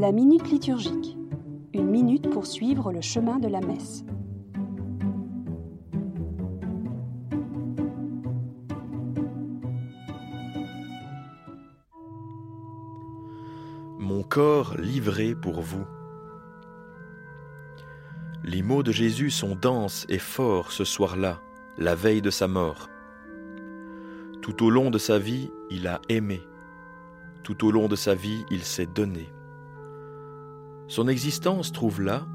La minute liturgique. Une minute pour suivre le chemin de la messe. Mon corps livré pour vous. Les mots de Jésus sont denses et forts ce soir-là, la veille de sa mort. Tout au long de sa vie, il a aimé. Tout au long de sa vie, il s'est donné. Son existence trouve là,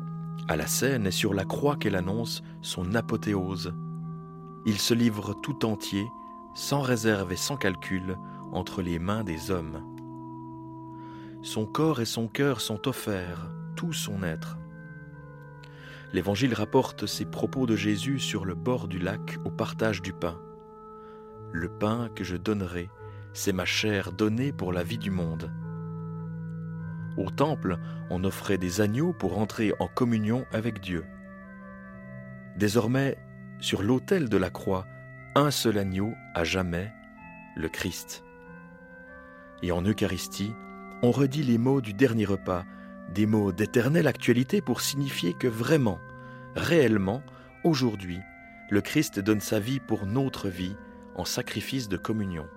à la scène et sur la croix qu'elle annonce, son apothéose. Il se livre tout entier, sans réserve et sans calcul, entre les mains des hommes. Son corps et son cœur sont offerts, tout son être. L'Évangile rapporte ces propos de Jésus sur le bord du lac au partage du pain. Le pain que je donnerai, c'est ma chair donnée pour la vie du monde. Au temple, on offrait des agneaux pour entrer en communion avec Dieu. Désormais, sur l'autel de la croix, un seul agneau à jamais, le Christ. Et en Eucharistie, on redit les mots du dernier repas, des mots d'éternelle actualité pour signifier que vraiment, réellement, aujourd'hui, le Christ donne sa vie pour notre vie en sacrifice de communion.